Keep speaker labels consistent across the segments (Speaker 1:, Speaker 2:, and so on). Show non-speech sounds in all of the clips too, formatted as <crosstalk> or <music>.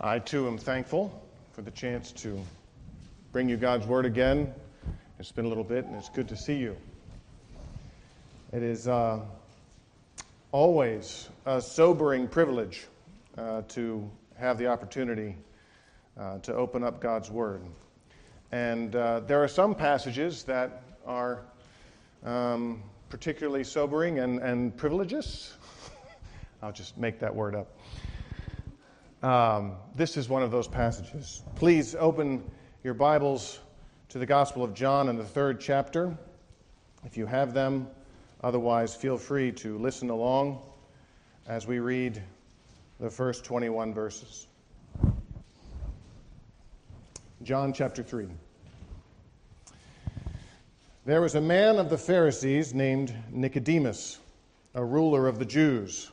Speaker 1: I too am thankful for the chance to bring you God's Word again. It's been a little bit, and it's good to see you. It is uh, always a sobering privilege uh, to have the opportunity uh, to open up God's Word. And uh, there are some passages that are um, particularly sobering and, and privilegious. <laughs> I'll just make that word up. Um, this is one of those passages. Please open your Bibles to the Gospel of John in the third chapter, if you have them. Otherwise, feel free to listen along as we read the first 21 verses. John chapter 3. There was a man of the Pharisees named Nicodemus, a ruler of the Jews.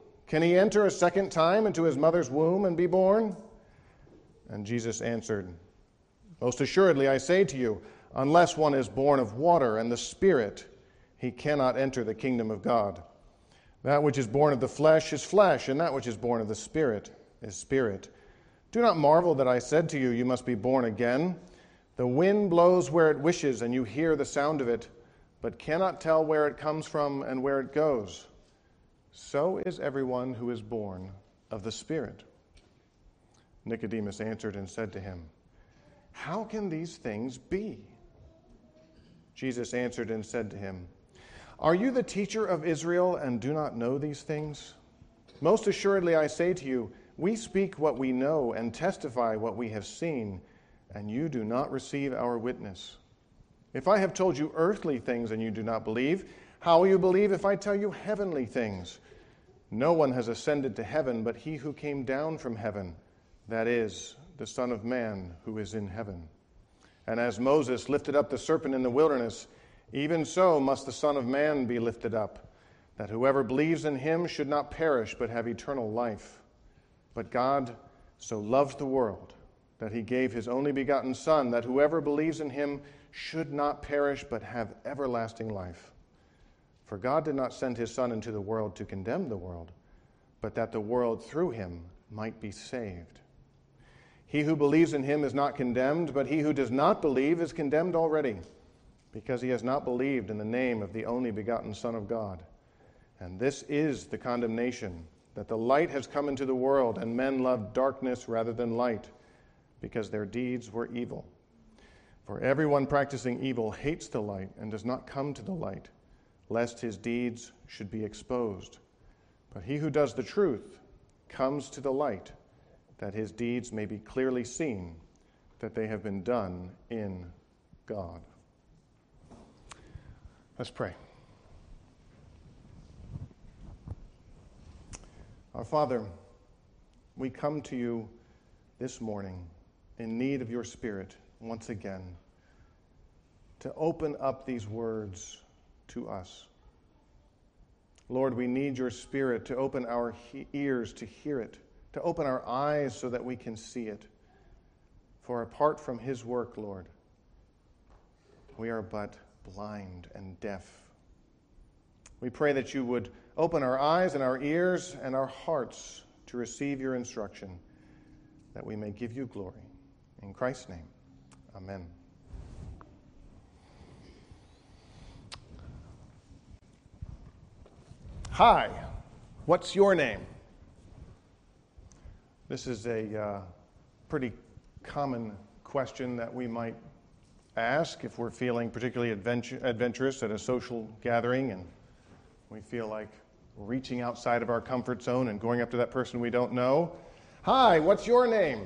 Speaker 1: Can he enter a second time into his mother's womb and be born? And Jesus answered, Most assuredly, I say to you, unless one is born of water and the Spirit, he cannot enter the kingdom of God. That which is born of the flesh is flesh, and that which is born of the Spirit is spirit. Do not marvel that I said to you, You must be born again. The wind blows where it wishes, and you hear the sound of it, but cannot tell where it comes from and where it goes. So is everyone who is born of the Spirit. Nicodemus answered and said to him, How can these things be? Jesus answered and said to him, Are you the teacher of Israel and do not know these things? Most assuredly, I say to you, we speak what we know and testify what we have seen, and you do not receive our witness. If I have told you earthly things and you do not believe, how will you believe if I tell you heavenly things? No one has ascended to heaven but he who came down from heaven, that is, the Son of Man who is in heaven. And as Moses lifted up the serpent in the wilderness, even so must the Son of Man be lifted up, that whoever believes in him should not perish but have eternal life. But God so loved the world that he gave his only begotten Son, that whoever believes in him should not perish but have everlasting life. For God did not send his Son into the world to condemn the world, but that the world through him might be saved. He who believes in him is not condemned, but he who does not believe is condemned already, because he has not believed in the name of the only begotten Son of God. And this is the condemnation that the light has come into the world, and men loved darkness rather than light, because their deeds were evil. For everyone practicing evil hates the light and does not come to the light lest his deeds should be exposed. But he who does the truth comes to the light, that his deeds may be clearly seen, that they have been done in God. Let's pray. Our Father, we come to you this morning in need of your Spirit once again to open up these words to us. Lord, we need your Spirit to open our he- ears to hear it, to open our eyes so that we can see it. For apart from his work, Lord, we are but blind and deaf. We pray that you would open our eyes and our ears and our hearts to receive your instruction, that we may give you glory. In Christ's name, amen. Hi, what's your name? This is a uh, pretty common question that we might ask if we're feeling particularly adventurous at a social gathering and we feel like reaching outside of our comfort zone and going up to that person we don't know. Hi, what's your name?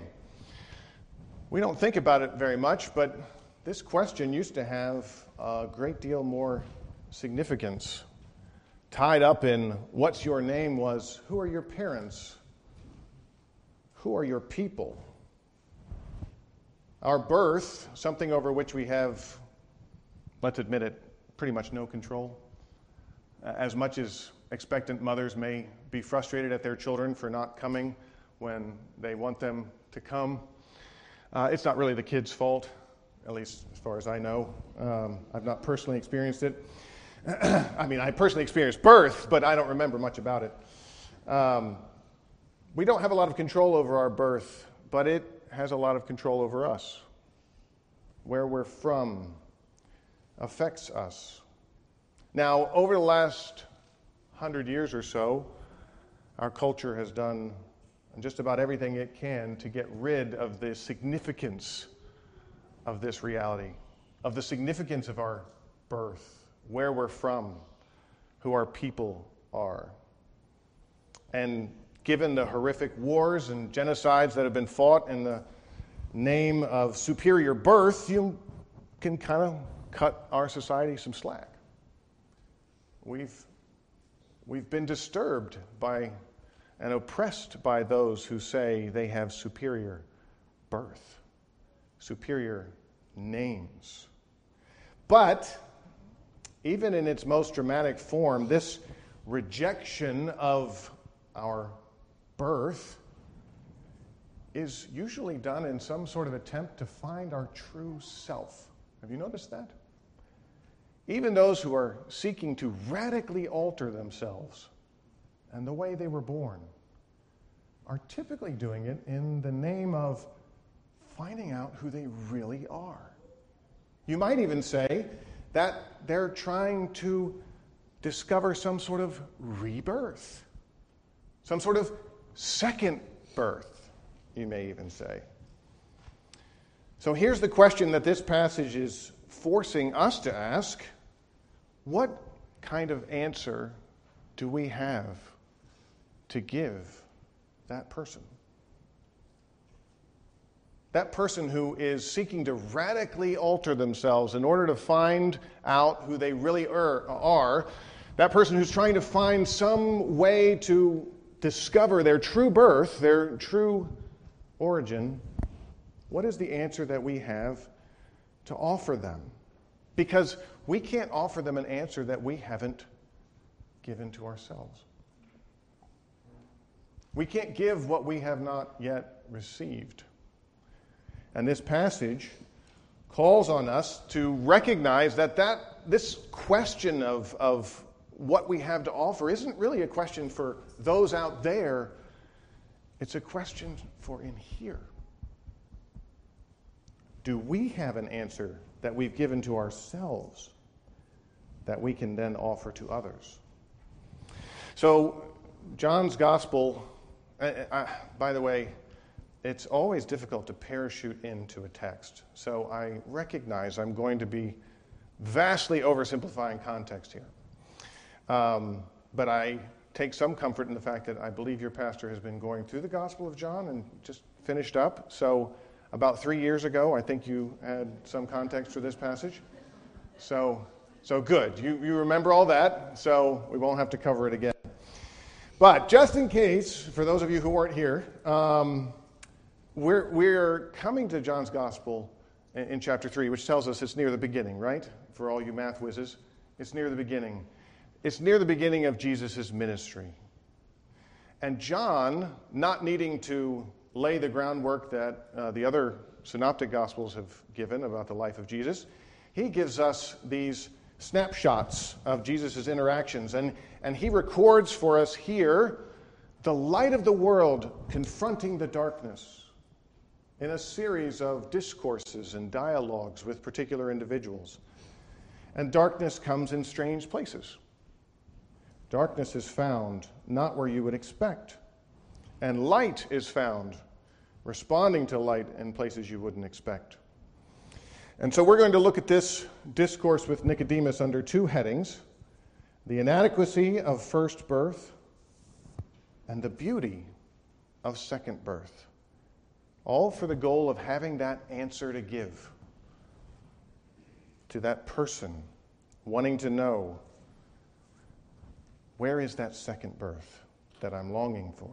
Speaker 1: We don't think about it very much, but this question used to have a great deal more significance tied up in what's your name was who are your parents? Who are your people? Our birth, something over which we have, let's admit it, pretty much no control. As much as expectant mothers may be frustrated at their children for not coming when they want them to come, uh, it's not really the kid's fault, at least as far as I know. Um, I've not personally experienced it. <clears throat> I mean, I personally experienced birth, but I don't remember much about it. Um, we don't have a lot of control over our birth, but it has a lot of control over us. Where we're from affects us. Now, over the last hundred years or so, our culture has done just about everything it can to get rid of the significance of this reality, of the significance of our birth, where we're from, who our people are. And given the horrific wars and genocides that have been fought in the name of superior birth, you can kind of cut our society some slack. We've, we've been disturbed by and oppressed by those who say they have superior birth, superior names. But even in its most dramatic form, this rejection of our birth is usually done in some sort of attempt to find our true self. Have you noticed that? Even those who are seeking to radically alter themselves and the way they were born are typically doing it in the name of finding out who they really are. You might even say that they're trying to discover some sort of rebirth, some sort of second birth, you may even say. So here's the question that this passage is forcing us to ask What kind of answer do we have to give that person? That person who is seeking to radically alter themselves in order to find out who they really er, are, that person who's trying to find some way to discover their true birth, their true origin, what is the answer that we have to offer them? Because we can't offer them an answer that we haven't given to ourselves. We can't give what we have not yet received. And this passage calls on us to recognize that, that this question of, of what we have to offer isn't really a question for those out there, it's a question for in here. Do we have an answer that we've given to ourselves that we can then offer to others? So, John's gospel, uh, uh, by the way, it's always difficult to parachute into a text. So, I recognize I'm going to be vastly oversimplifying context here. Um, but I take some comfort in the fact that I believe your pastor has been going through the Gospel of John and just finished up. So, about three years ago, I think you had some context for this passage. So, so good. You, you remember all that, so we won't have to cover it again. But just in case, for those of you who weren't here, um, we're, we're coming to John's Gospel in, in chapter 3, which tells us it's near the beginning, right? For all you math whizzes, it's near the beginning. It's near the beginning of Jesus' ministry. And John, not needing to lay the groundwork that uh, the other synoptic gospels have given about the life of Jesus, he gives us these snapshots of Jesus' interactions. And, and he records for us here the light of the world confronting the darkness in a series of discourses and dialogues with particular individuals. And darkness comes in strange places. Darkness is found not where you would expect, and light is found responding to light in places you wouldn't expect. And so we're going to look at this discourse with Nicodemus under two headings the inadequacy of first birth and the beauty of second birth. All for the goal of having that answer to give to that person wanting to know where is that second birth that I'm longing for?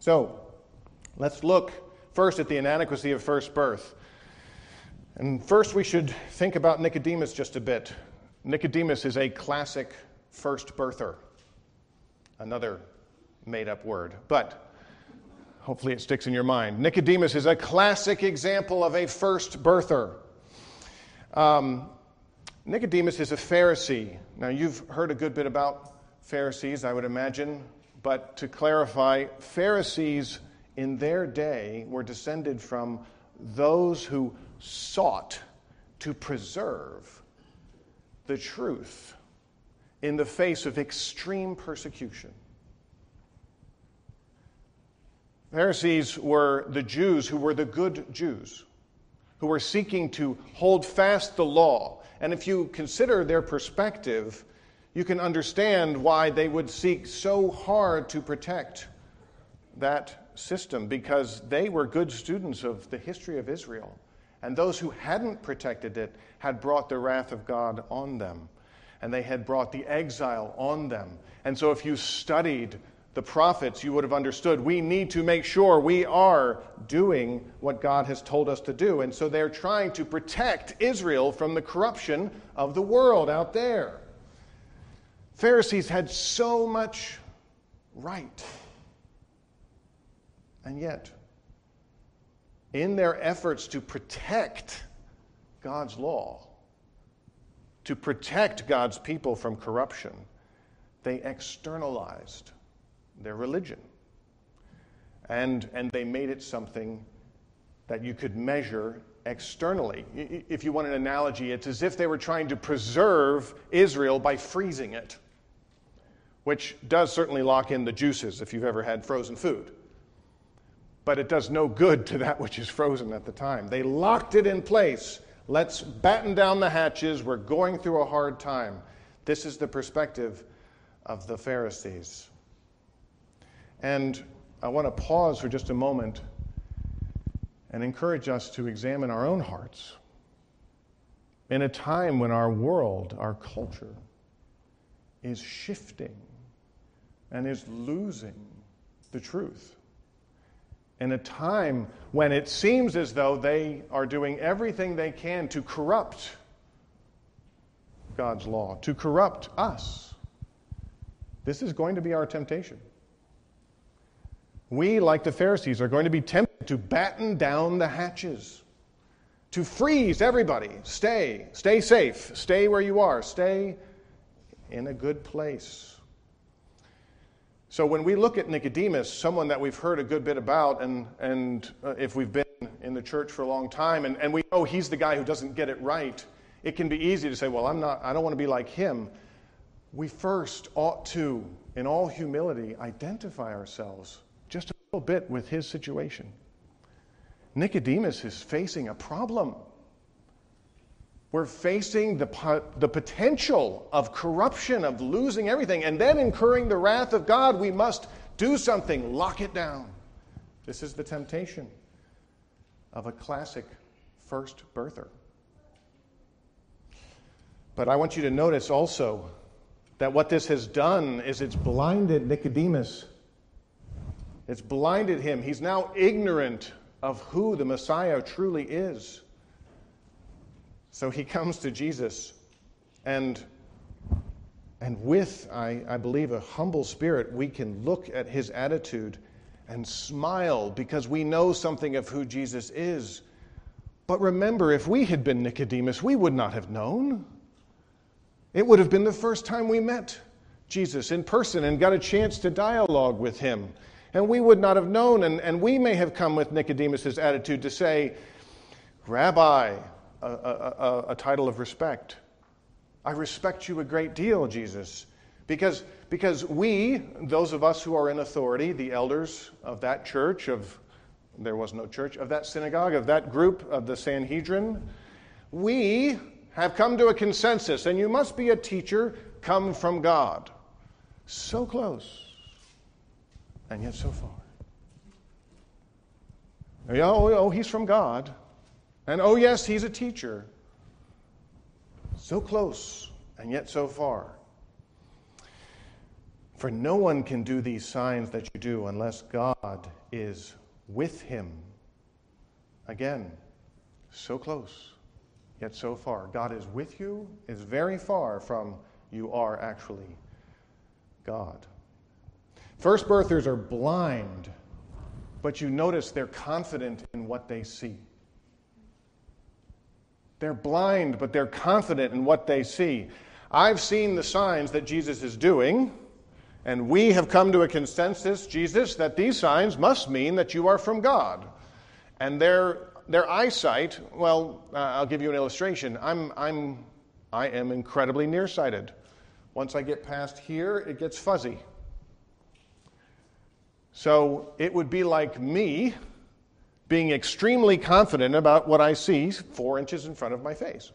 Speaker 1: So, let's look first at the inadequacy of first birth. And first, we should think about Nicodemus just a bit. Nicodemus is a classic first birther, another made up word, but hopefully it sticks in your mind. Nicodemus is a classic example of a first birther. Um, Nicodemus is a Pharisee. Now, you've heard a good bit about Pharisees, I would imagine, but to clarify, Pharisees in their day were descended from those who sought to preserve the truth in the face of extreme persecution. Pharisees were the Jews who were the good Jews, who were seeking to hold fast the law. And if you consider their perspective, you can understand why they would seek so hard to protect that system because they were good students of the history of Israel. And those who hadn't protected it had brought the wrath of God on them. And they had brought the exile on them. And so, if you studied the prophets, you would have understood we need to make sure we are doing what God has told us to do. And so, they're trying to protect Israel from the corruption of the world out there. Pharisees had so much right. And yet, in their efforts to protect God's law, to protect God's people from corruption, they externalized their religion. And, and they made it something that you could measure externally. If you want an analogy, it's as if they were trying to preserve Israel by freezing it, which does certainly lock in the juices if you've ever had frozen food but it does no good to that which is frozen at the time. They locked it in place. Let's batten down the hatches. We're going through a hard time. This is the perspective of the Pharisees. And I want to pause for just a moment and encourage us to examine our own hearts. In a time when our world, our culture, is shifting and is losing the truth in a time when it seems as though they are doing everything they can to corrupt God's law, to corrupt us. This is going to be our temptation. We, like the Pharisees, are going to be tempted to batten down the hatches, to freeze everybody. Stay, stay safe, stay where you are, stay in a good place. So when we look at Nicodemus, someone that we've heard a good bit about, and, and uh, if we've been in the church for a long time, and, and we know he's the guy who doesn't get it right, it can be easy to say, well, I'm not, I don't want to be like him. We first ought to, in all humility, identify ourselves just a little bit with his situation. Nicodemus is facing a problem. We're facing the, the potential of corruption, of losing everything, and then incurring the wrath of God. We must do something, lock it down. This is the temptation of a classic first birther. But I want you to notice also that what this has done is it's blinded Nicodemus. It's blinded him. He's now ignorant of who the Messiah truly is. So he comes to Jesus, and, and with, I, I believe, a humble spirit, we can look at his attitude and smile because we know something of who Jesus is. But remember, if we had been Nicodemus, we would not have known. It would have been the first time we met Jesus in person and got a chance to dialogue with him. And we would not have known, and, and we may have come with Nicodemus's attitude to say, Rabbi, a, a, a, title of respect. I respect you a great deal, Jesus, because, because we, those of us who are in authority, the elders of that church, of there was no church, of that synagogue, of that group, of the Sanhedrin, we have come to a consensus, and you must be a teacher come from God. So close, and yet so far. Oh, oh, oh, he's from God. And oh, yes, he's a teacher. So close, and yet so far. For no one can do these signs that you do unless God is with him. Again, so close, yet so far. God is with you, is very far from you are actually God. First birthers are blind, but you notice they're confident in what they see. They're blind, but they're confident in what they see. I've seen the signs that Jesus is doing, and we have come to a consensus, Jesus, that these signs must mean that you are from God. And their, their eyesight, well, uh, I'll give you an illustration. I'm, I'm, I am incredibly nearsighted. Once I get past here, it gets fuzzy. So it would be like me being extremely confident about what I see four inches in front of my face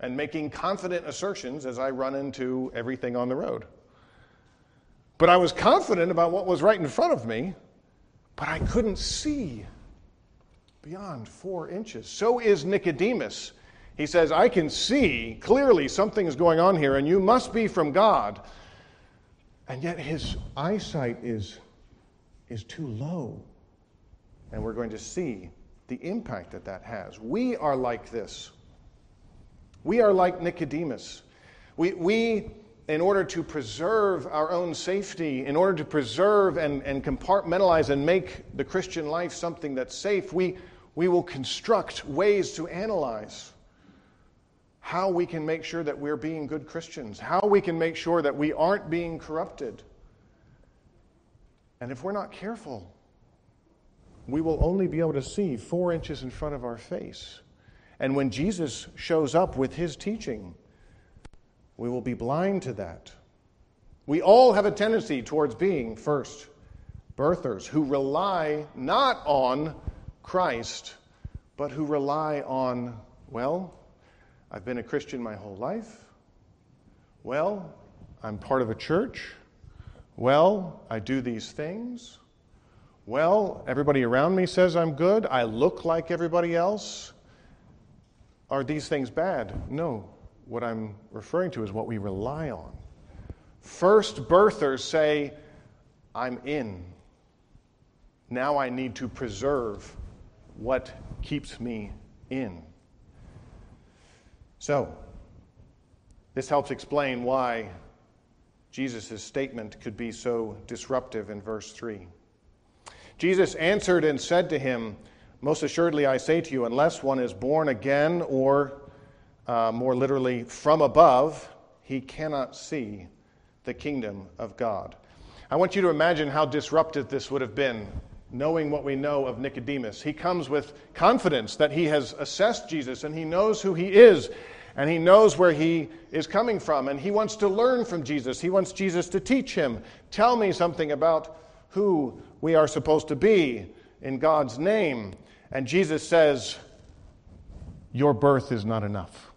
Speaker 1: and making confident assertions as I run into everything on the road. But I was confident about what was right in front of me, but I couldn't see beyond four inches. So is Nicodemus. He says, I can see clearly something is going on here, and you must be from God. And yet his eyesight is, is too low. And we're going to see the impact that that has. We are like this. We are like Nicodemus. We, we in order to preserve our own safety, in order to preserve and, and compartmentalize and make the Christian life something that's safe, we, we will construct ways to analyze how we can make sure that we're being good Christians, how we can make sure that we aren't being corrupted. And if we're not careful, we will only be able to see four inches in front of our face. And when Jesus shows up with his teaching, we will be blind to that. We all have a tendency towards being first birthers who rely not on Christ, but who rely on, well, I've been a Christian my whole life. Well, I'm part of a church. Well, I do these things. Well, everybody around me says I'm good. I look like everybody else. Are these things bad? No. What I'm referring to is what we rely on. First birthers say, I'm in. Now I need to preserve what keeps me in. So, this helps explain why Jesus' statement could be so disruptive in verse 3. Jesus answered and said to him, Most assuredly I say to you, unless one is born again, or uh, more literally, from above, he cannot see the kingdom of God. I want you to imagine how disruptive this would have been knowing what we know of Nicodemus. He comes with confidence that he has assessed Jesus and he knows who he is and he knows where he is coming from and he wants to learn from Jesus. He wants Jesus to teach him. Tell me something about who we are supposed to be in God's name. And Jesus says, Your birth is not enough.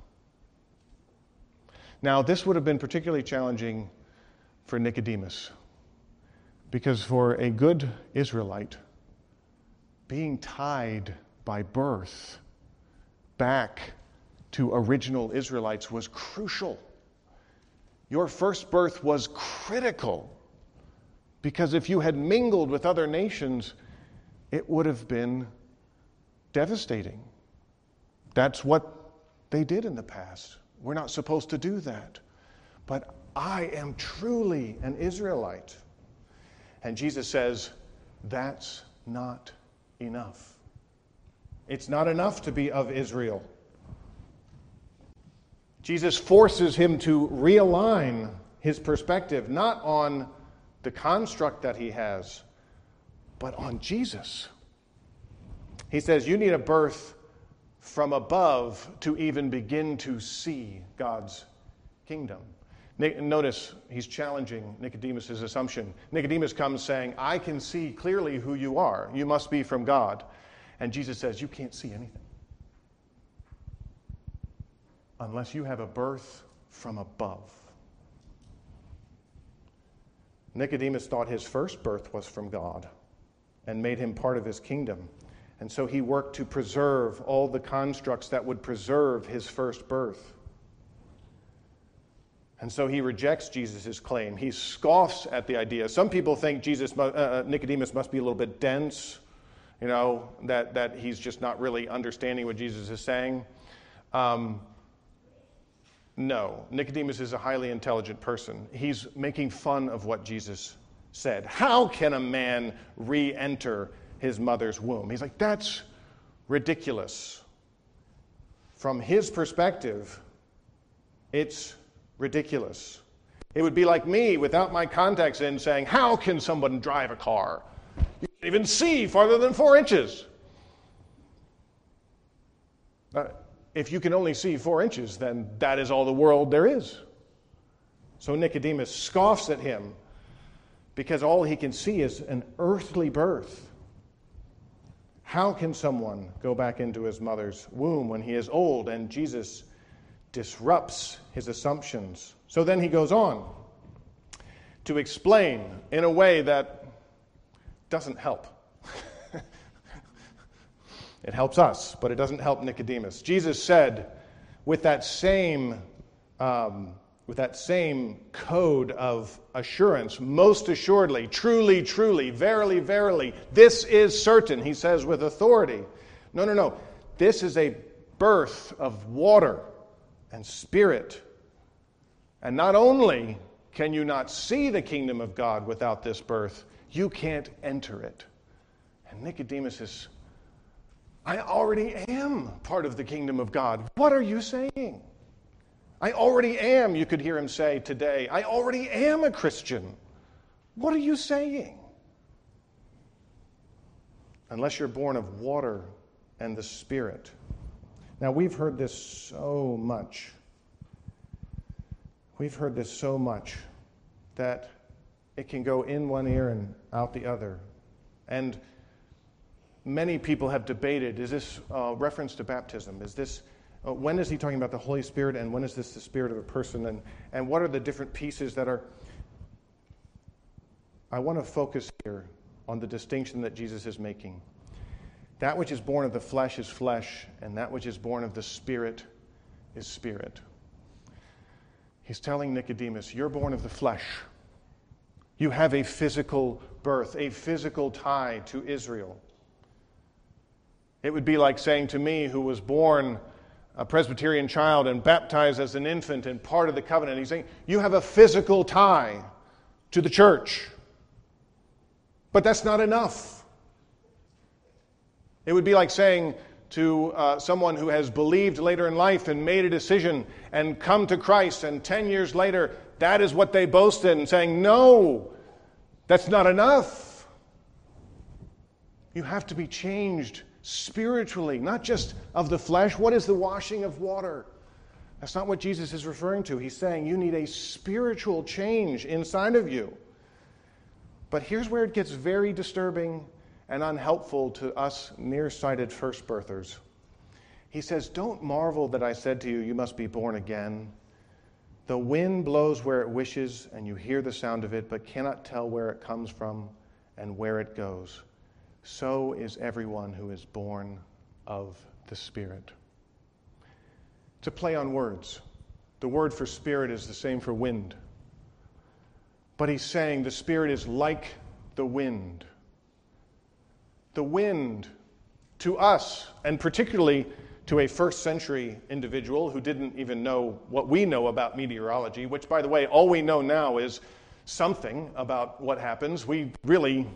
Speaker 1: Now, this would have been particularly challenging for Nicodemus. Because for a good Israelite, being tied by birth back to original Israelites was crucial. Your first birth was critical because if you had mingled with other nations, it would have been devastating. That's what they did in the past. We're not supposed to do that. But I am truly an Israelite. And Jesus says, that's not enough. It's not enough to be of Israel. Jesus forces him to realign his perspective, not on the construct that he has, but on Jesus. He says, You need a birth from above to even begin to see God's kingdom. Notice he's challenging Nicodemus' assumption. Nicodemus comes saying, I can see clearly who you are. You must be from God. And Jesus says, You can't see anything unless you have a birth from above. Nicodemus thought his first birth was from God and made him part of his kingdom. And so he worked to preserve all the constructs that would preserve his first birth. And so he rejects Jesus' claim. He scoffs at the idea. Some people think Jesus, uh, uh, Nicodemus must be a little bit dense. you know, that, that he's just not really understanding what Jesus is saying. Um, no, Nicodemus is a highly intelligent person. He's making fun of what Jesus said. How can a man re enter his mother's womb? He's like, that's ridiculous. From his perspective, it's ridiculous. It would be like me without my contacts in saying, How can someone drive a car? You can't even see farther than four inches. Uh, if you can only see four inches, then that is all the world there is. So Nicodemus scoffs at him because all he can see is an earthly birth. How can someone go back into his mother's womb when he is old? And Jesus disrupts his assumptions. So then he goes on to explain in a way that doesn't help. <laughs> it helps us, but it doesn't help Nicodemus. Jesus said, with that same um, with that same code of assurance, most assuredly, truly, truly, verily, verily, this is certain, he says with authority. No, no, no. This is a birth of water and spirit. And not only can you not see the kingdom of God without this birth, you can't enter it. And Nicodemus is, I already am part of the kingdom of God. What are you saying? I already am, you could hear him say today. I already am a Christian. What are you saying? Unless you're born of water and the Spirit. Now, we've heard this so much. We've heard this so much that it can go in one ear and out the other. And many people have debated is this reference to baptism? Is this uh, when is he talking about the Holy Spirit and when is this the spirit of a person? And, and what are the different pieces that are. I want to focus here on the distinction that Jesus is making. That which is born of the flesh is flesh, and that which is born of the spirit is spirit. He's telling Nicodemus, You're born of the flesh. You have a physical birth, a physical tie to Israel. It would be like saying to me, who was born a Presbyterian child and baptized as an infant and part of the covenant. He's saying, You have a physical tie to the church. But that's not enough. It would be like saying to uh, someone who has believed later in life and made a decision and come to Christ, and 10 years later, that is what they boast in, saying, No, that's not enough. You have to be changed spiritually, not just of the flesh. What is the washing of water? That's not what Jesus is referring to. He's saying you need a spiritual change inside of you. But here's where it gets very disturbing and unhelpful to us nearsighted first birthers. He says, Don't marvel that I said to you, You must be born again. The wind blows where it wishes, and you hear the sound of it, but cannot tell where it comes from and where it goes so is everyone who is born of the Spirit. To play on words, the word for spirit is the same for wind. But he's saying the Spirit is like the wind. The wind, to us, and particularly to a first century individual who didn't even know what we know about meteorology, which, by the way, all we know now is something about what happens. We really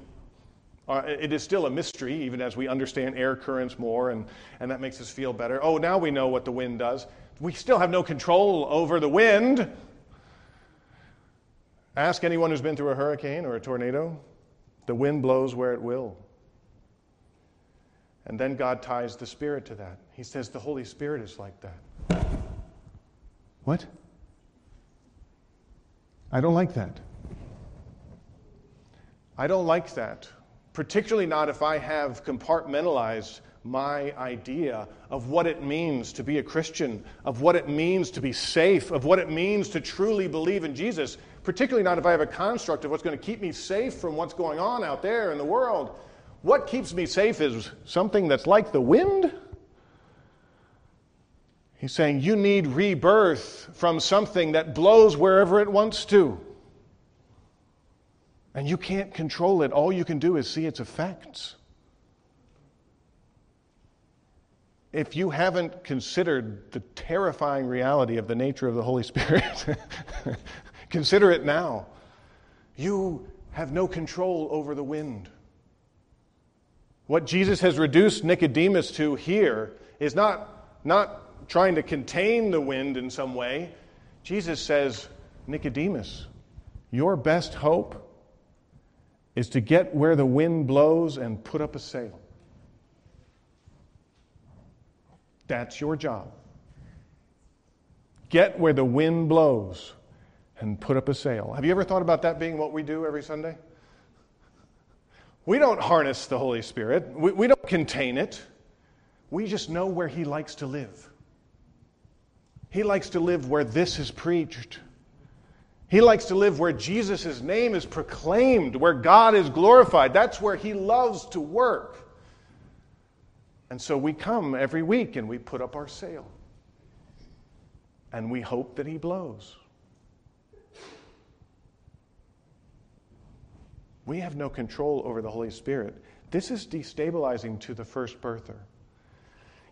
Speaker 1: uh, it is still a mystery, even as we understand air currents more, and, and that makes us feel better. Oh, now we know what the wind does. We still have no control over the wind. Ask anyone who's been through a hurricane or a tornado. The wind blows where it will. And then God ties the Spirit to that. He says the Holy Spirit is like that. What? I don't like that. I don't like that particularly not if I have compartmentalized my idea of what it means to be a Christian, of what it means to be safe, of what it means to truly believe in Jesus, particularly not if I have a construct of what's going to keep me safe from what's going on out there in the world. What keeps me safe is something that's like the wind. He's saying you need rebirth from something that blows wherever it wants to. And you can't control it. All you can do is see its effects. if you haven't considered the terrifying reality of the nature of the Holy Spirit, <laughs> consider it now. You have no control over the wind. What Jesus has reduced Nicodemus to here is not, not trying to contain the wind in some way. Jesus says, Nicodemus, your best hope is to get where the wind blows and put up a sail. That's your job. Get where the wind blows and put up a sail. Have you ever thought about that being what we do every Sunday? We don't harness the Holy Spirit, we, we don't contain it. We just know where He likes to live. He likes to live where this is preached. He likes to live where Jesus' name is proclaimed, where God is glorified. That's where He loves to work. And so we come every week and we put up our sail. And we hope that He blows. We have no control over the Holy Spirit. This is destabilizing to the first birther.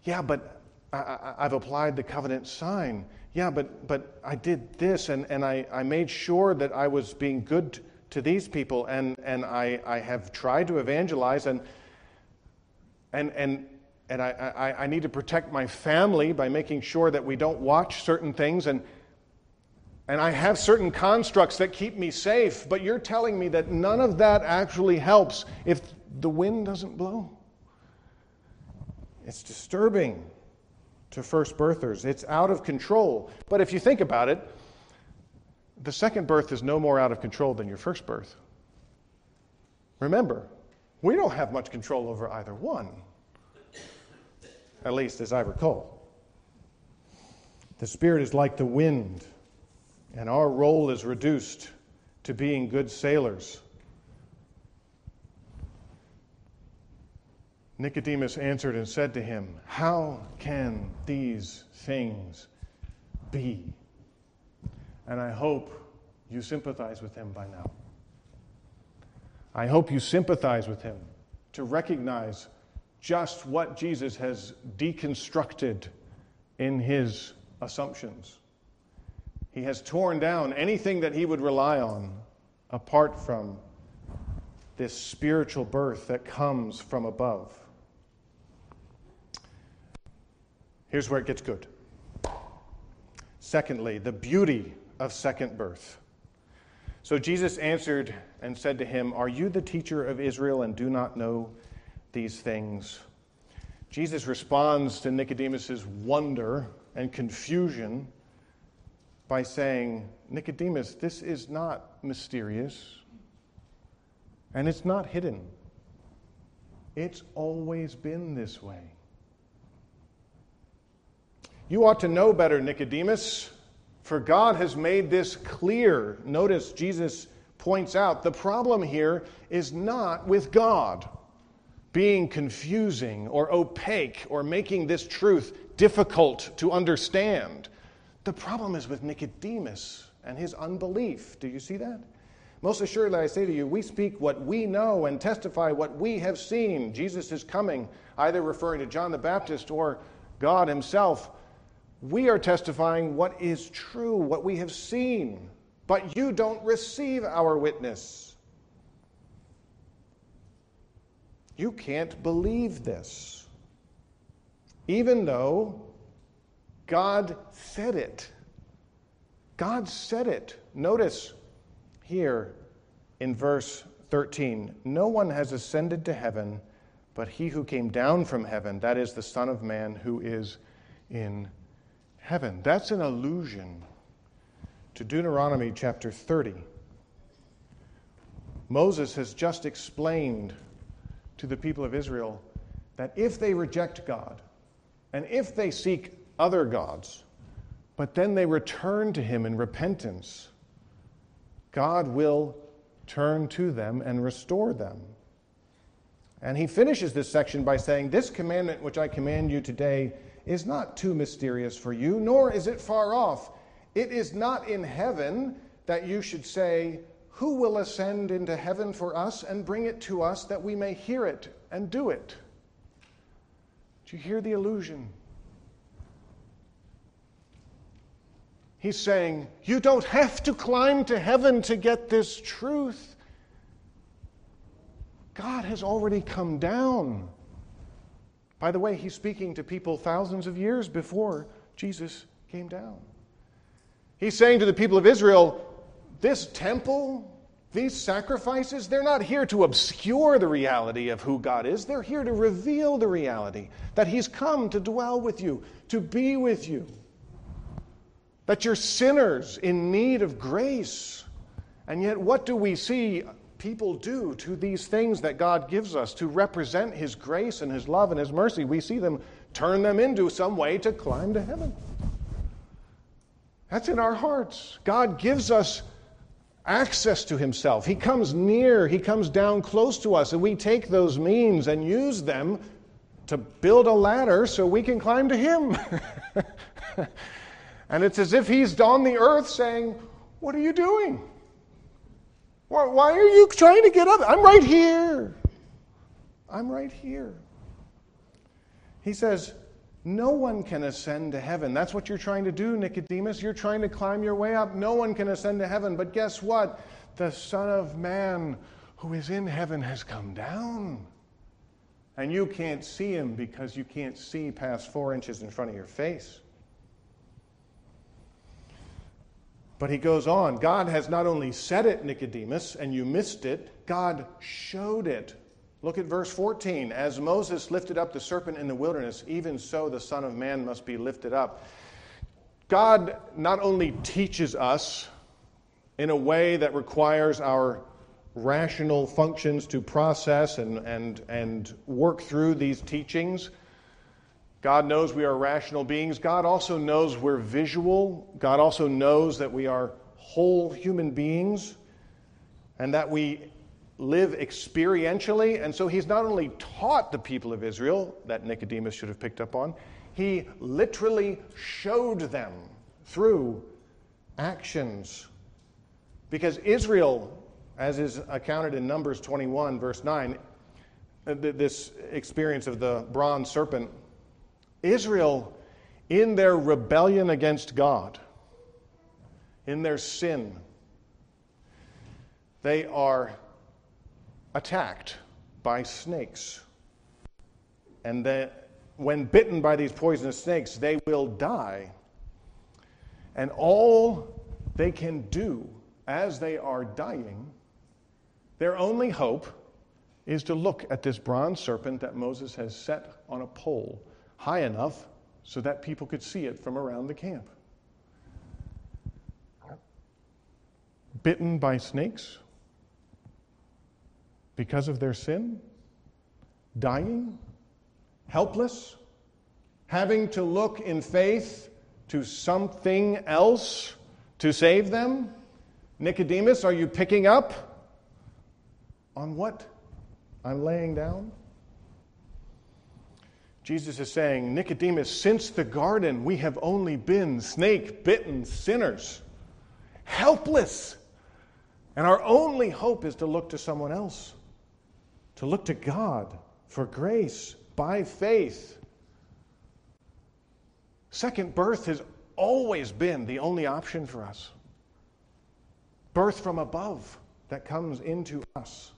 Speaker 1: Yeah, but I, have applied the covenant sign. Yeah, but, but I did this and, and I, I made sure that I was being good to these people and, and I, I have tried to evangelize and, and, and, and I, I, I need to protect my family by making sure that we don't watch certain things and, and I have certain constructs that keep me safe, but you're telling me that none of that actually helps if the wind doesn't blow. It's disturbing to first birthers. It's out of control. But if you think about it, the second birth is no more out of control than your first birth. Remember, we don't have much control over either one, at least as I recall. The Spirit is like the wind and our role is reduced to being good sailors. Nicodemus answered and said to him, How can these things be? And I hope you sympathize with him by now. I hope you sympathize with him to recognize just what Jesus has deconstructed in his assumptions. He has torn down anything that he would rely on apart from this spiritual birth that comes from above. Here's where it gets good. Secondly, the beauty of second birth. So Jesus answered and said to him, Are you the teacher of Israel and do not know these things? Jesus responds to Nicodemus's wonder and confusion by saying, Nicodemus, this is not mysterious and it's not hidden. It's always been this way. You ought to know better, Nicodemus, for God has made this clear. Notice Jesus points out the problem here is not with God being confusing or opaque or making this truth difficult to understand. The problem is with Nicodemus and his unbelief. Do you see that? Most assuredly, I say to you, we speak what we know and testify what we have seen. Jesus is coming, either referring to John the Baptist or God Himself. We are testifying what is true, what we have seen, but you don't receive our witness. You can't believe this, even though God said it. God said it. Notice here in verse 13 No one has ascended to heaven but he who came down from heaven, that is the Son of Man who is in heaven. That's an allusion to Deuteronomy chapter 30. Moses has just explained to the people of Israel that if they reject God and if they seek other gods, but then they return to Him in repentance, God will turn to them and restore them. And he finishes this section by saying, This commandment which I command you today is not too mysterious for you, nor is it far off. It is not in heaven that you should say, Who will ascend into heaven for us and bring it to us that we may hear it and do it? Do you hear the illusion? He's saying, You don't have to climb to heaven to get this truth. God has already come down. By the way, he's speaking to people thousands of years before Jesus came down. He's saying to the people of Israel, This temple, these sacrifices, they're not here to obscure the reality of who God is. They're here to reveal the reality that He's come to dwell with you, to be with you that you're sinners in need of grace. And yet, what do we see people do to these things that God gives us to represent His grace and His love and His mercy? We see them turn them into some way to climb to heaven. That's in our hearts. God gives us access to Himself. He comes near, He comes down close to us, and we take those means and use them to build a ladder so we can climb to Him. <laughs> And it's as if he's on the earth saying, What are you doing? Why, why are you trying to get up? I'm right here. I'm right here. He says, No one can ascend to heaven. That's what you're trying to do, Nicodemus. You're trying to climb your way up. No one can ascend to heaven. But guess what? The Son of Man who is in heaven has come down. And you can't see him because you can't see past four inches in front of your face. But he goes on God has not only said it, Nicodemus, and you missed it, God showed it. Look at verse 14. As Moses lifted up the serpent in the wilderness, even so the Son of Man must be lifted up. God not only teaches us in a way that requires our rational functions to process and, and, and work through these teachings God knows we are rational beings. God also knows we're visual. God also knows that we are whole human beings and that we live experientially. And so he's not only taught the people of Israel, that Nicodemus should have picked up on, he literally showed them through actions. Because Israel, as is accounted in Numbers 21, verse 9, uh, this experience of the bronze serpent Israel, in their rebellion against God, in their sin, they are attacked by snakes. And that when bitten by these poisonous snakes, they will die. And all they can do as they are dying, their only hope is to look at this bronze serpent that Moses has set on a pole high enough so that people could see it from around the camp. Bitten by snakes because of their sin, dying, helpless, having to look in faith to something else to save them. Nicodemus, are you picking up on what I'm laying down? Jesus is saying, Nicodemus, since the garden, we have only been snake bitten sinners, helpless. And our only hope is to look to someone else, to look to God for grace by faith. Second birth has always been the only option for us. Birth from above that comes into us.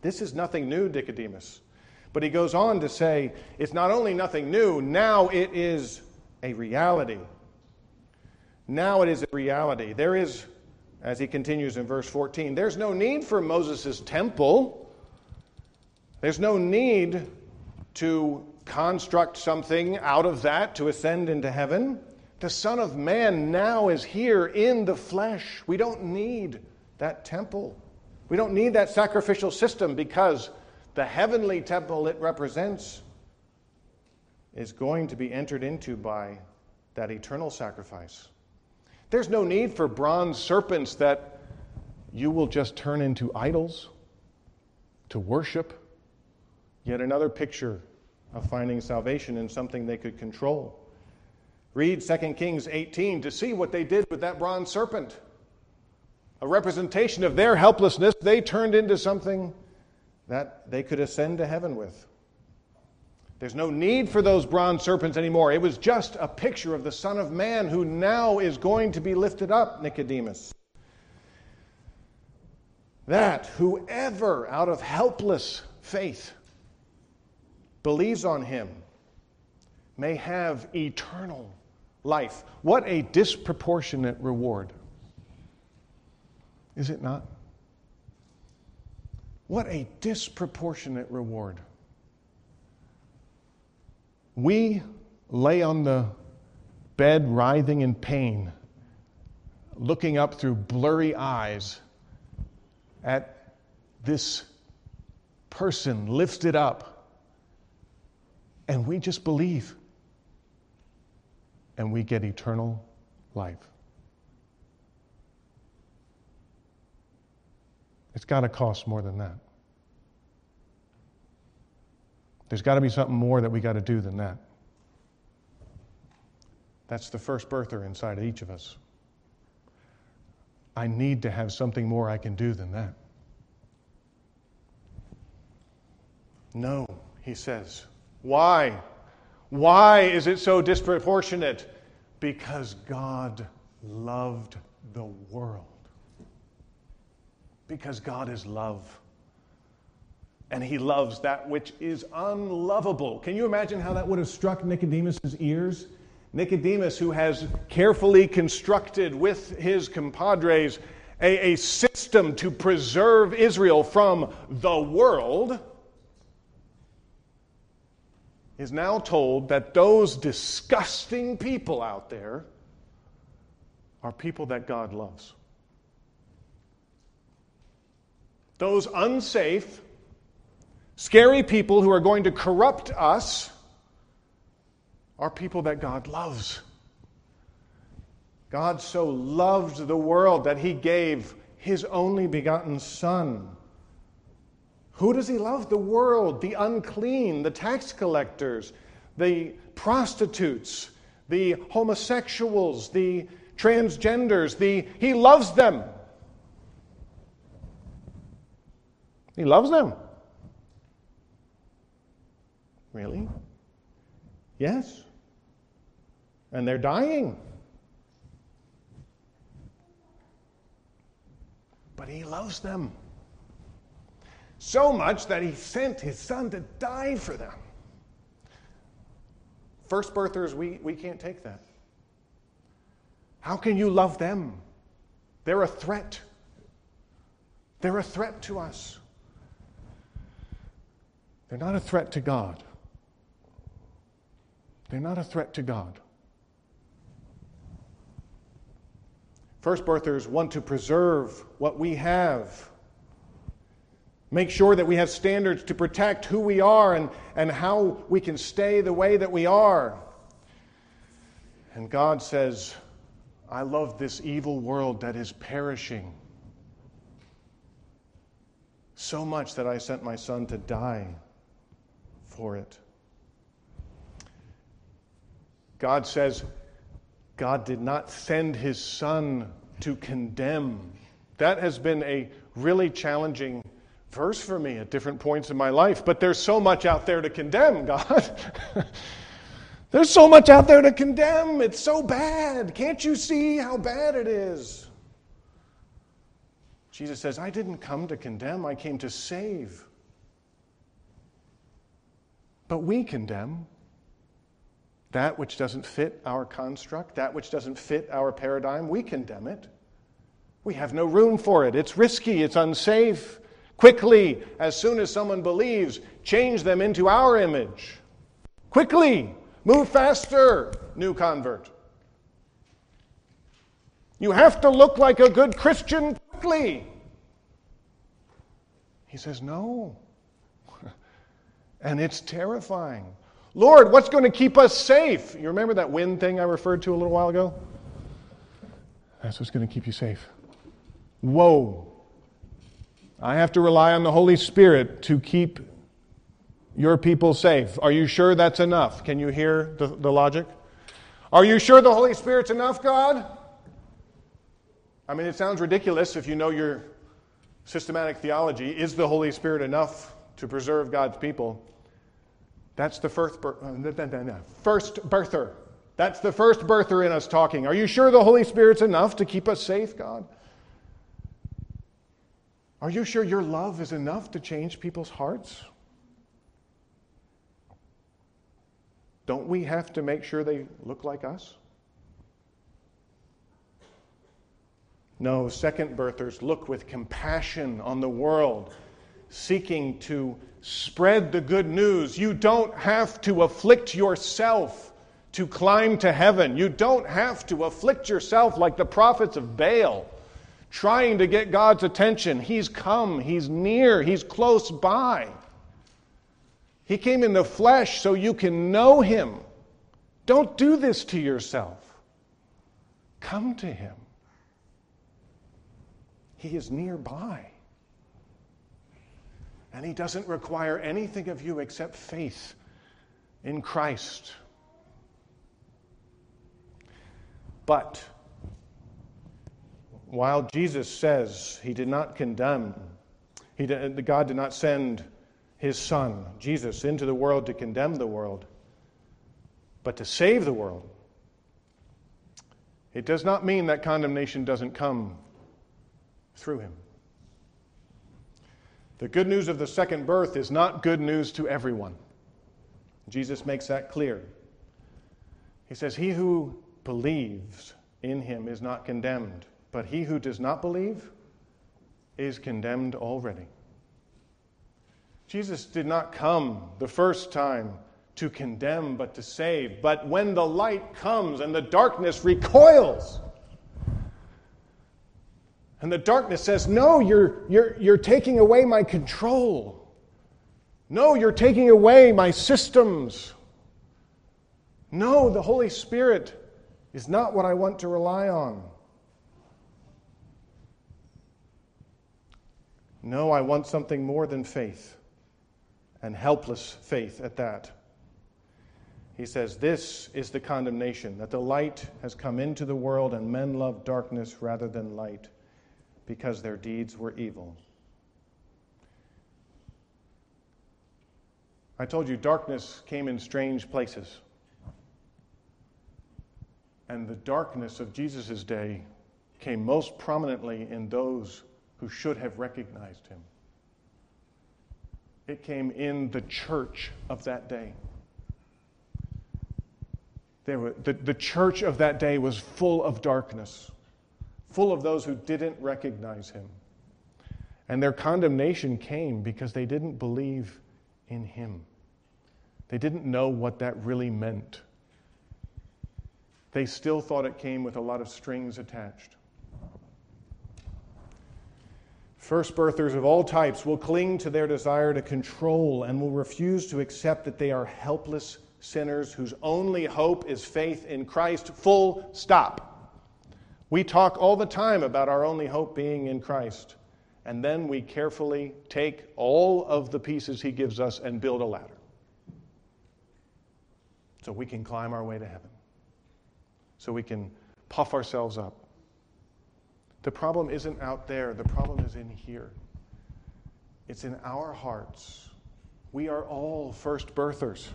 Speaker 1: This is nothing new, Nicodemus. But he goes on to say it's not only nothing new, now it is a reality. Now it is a reality. There is, as he continues in verse 14, there's no need for Moses' temple. There's no need to construct something out of that to ascend into heaven. The Son of Man now is here in the flesh. We don't need that temple. We don't need that sacrificial system because the heavenly temple it represents is going to be entered into by that eternal sacrifice. There's no need for bronze serpents that you will just turn into idols to worship. Yet another picture of finding salvation in something they could control. Read 2 Kings 18 to see what they did with that bronze serpent. A representation of their helplessness, they turned into something that they could ascend to heaven with. There's no need for those bronze serpents anymore. It was just a picture of the Son of Man who now is going to be lifted up, Nicodemus. That whoever out of helpless faith believes on him may have eternal life. What a disproportionate reward. Is it not? What a disproportionate reward. We lay on the bed writhing in pain, looking up through blurry eyes at this person lifted up, and we just believe, and we get eternal life. It's got to cost more than that. There's got to be something more that we got to do than that. That's the first birther inside of each of us. I need to have something more I can do than that. No, he says. Why? Why is it so disproportionate? Because God loved the world. Because God is love and he loves that which is unlovable. Can you imagine how that would have struck Nicodemus' ears? Nicodemus, who has carefully constructed with his compadres a, a system to preserve Israel from the world, is now told that those disgusting people out there are people that God loves. Those unsafe, Scary people who are going to corrupt us are people that God loves. God so loved the world that he gave his only begotten Son. Who does he love? The world, the unclean, the tax collectors, the prostitutes, the homosexuals, the transgenders. The, he loves them. He loves them. Really? Yes. And they're dying. But he loves them so much that he sent his son to die for them. First birthers, we, we can't take that. How can you love them? They're a threat. They're a threat to us. They're not a threat to God. They're not a threat to God. First birthers want to preserve what we have. Make sure that we have standards to protect who we are and, and how we can stay the way that we are. And God says, I love this evil world that is perishing so much that I sent my son to die for it. God says, God did not send his son to condemn. That has been a really challenging verse for me at different points in my life. But there's so much out there to condemn, God. <laughs> there's so much out there to condemn. It's so bad. Can't you see how bad it is? Jesus says, I didn't come to condemn, I came to save. But we condemn that which doesn't fit our construct, that which doesn't fit our paradigm, we condemn it. We have no room for it. It's risky, it's unsafe. Quickly, as soon as someone believes, change them into our image. Quickly, move faster, new convert. You have to look like a good Christian quickly. He says, No. And it's terrifying. Lord, what's going to keep us safe? You remember that wind thing I referred to a little while ago? That's what's going to keep you safe. Whoa. I have to rely on the Holy Spirit to keep your people safe. Are you sure that's enough? Can you hear the, the logic? Are you sure the Holy Spirit's enough, God? I mean, it sounds ridiculous if you know your systematic theology. Is the Holy Spirit enough to preserve God's people? That's the first, uh, first birther. That's the first birther in us talking. Are you sure the Holy Spirit's enough to keep us safe, God? Are you sure your love is enough to change people's hearts? Don't we have to make sure they look like us? No, second birthers look with compassion on the world, seeking to spread the good news. You don't have to afflict yourself to climb to heaven. You don't have to afflict yourself like the prophets of Baal, trying to get God's attention. He's come, He's near, He's close by. He came in the flesh so you can know Him. Don't do this to yourself. Come to Him. He is nearby. And He doesn't require anything of you except faith in Christ. But while Jesus says He did not condemn, he did, uh, God did not send His Son, Jesus, into the world to condemn the world, but to save the world. It does not mean that condemnation doesn't come through him. The good news of the second birth is not good news to everyone. Jesus makes that clear. He says, He who believes in him is not condemned, but he who does not believe is condemned already. Jesus did not come the first time to condemn, but to save. But when the light comes and the darkness recoils, and the darkness says, No, you're, you're, you're taking away my control. No, you're taking away my systems. No, the Holy Spirit is not what I want to rely on. No, I want something more than faith, and helpless faith at that. He says, This is the condemnation that the light has come into the world, and men love darkness rather than light because their deeds were evil. I told you darkness came in strange places. And the darkness of Jesus' day came most prominently in those who should have recognized him. It came in the church of that day. Were, the, the church of that day was full of darkness full of those who didn't recognize him. And their condemnation came because they didn't believe in him. They didn't know what that really meant. They still thought it came with a lot of strings attached. First birthers of all types will cling to their desire to control and will refuse to accept that they are helpless sinners whose only hope is faith in Christ. Full stop. We talk all the time about our only hope being in Christ, and then we carefully take all of the pieces He gives us and build a ladder so we can climb our way to heaven, so we can puff ourselves up. The problem isn't out there, the problem is in here. It's in our hearts. We are all first birthers.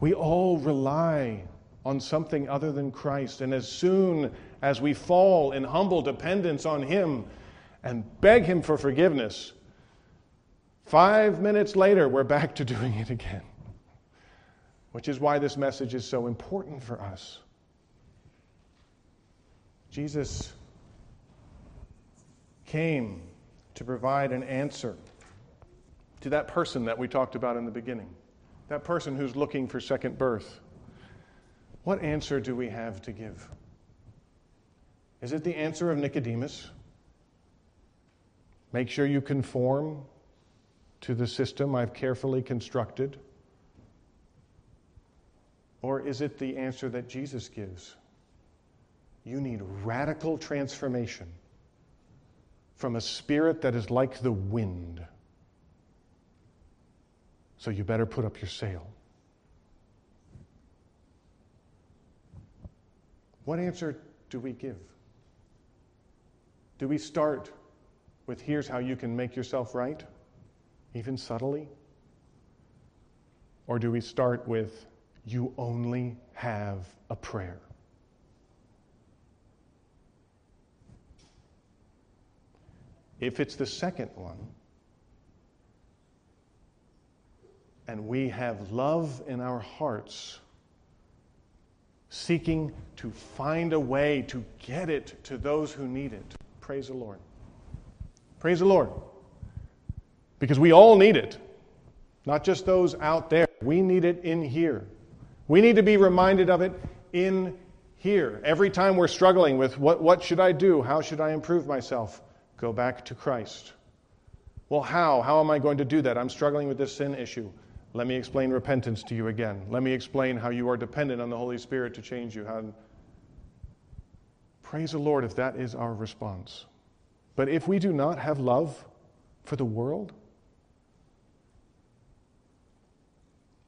Speaker 1: We all rely on something other than Christ. And as soon as we fall in humble dependence on Him and beg Him for forgiveness, five minutes later, we're back to <laughs> doing it again. Which is why this message is so important for us. Jesus came to provide an answer to that person that we talked about in the beginning, that person who's looking for second birth. What answer do we have to give? Is it the answer of Nicodemus? Make sure you conform to the system I've carefully constructed? Or is it the answer that Jesus gives? You need radical transformation from a spirit that is like the wind. So you better put up your sail. What answer do we give? Do we start with here's how you can make yourself right, even subtly? Or do we start with, You only have a prayer? If it's the second one, and we have love in our hearts, seeking to find a way to get it to those who need it, praise the Lord. Praise the Lord. Because we all need it, not just those out there. We need it in here. We need to be reminded of it in here. Every time we're struggling with what, what should I do? How should I improve myself? Go back to Christ. Well, how? How am I going to do that? I'm struggling with this sin issue. Let me explain repentance to you again. Let me explain how you are dependent on the Holy Spirit to change you. How... Praise the Lord if that is our response. But if we do not have love for the world,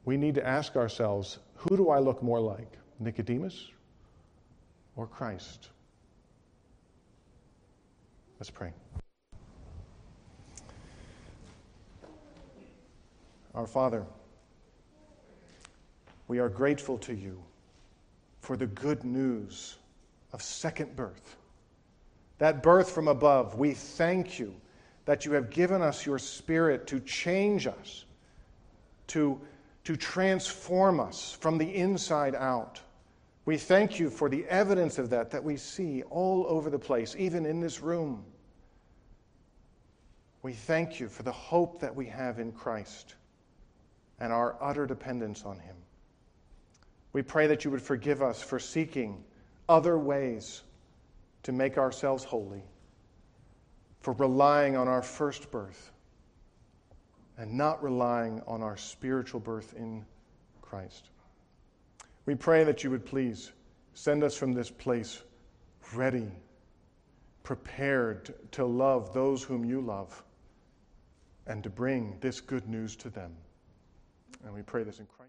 Speaker 1: we need to ask ourselves who do I look more like, Nicodemus or Christ? Let's pray. Our Father, we are grateful to you for the good news of second birth. That birth from above, we thank you that you have given us your Spirit to change us, to, to transform us from the inside out. We thank you for the evidence of that that we see all over the place, even in this room. We thank you for the hope that we have in Christ and our utter dependence on Him. We pray that you would forgive us for seeking other ways to make ourselves holy, for relying on our first birth and not relying on our spiritual birth in Christ. We pray that you would please send us from this place ready, prepared to love those whom you love and to bring this good news to them. And we pray this in Christ.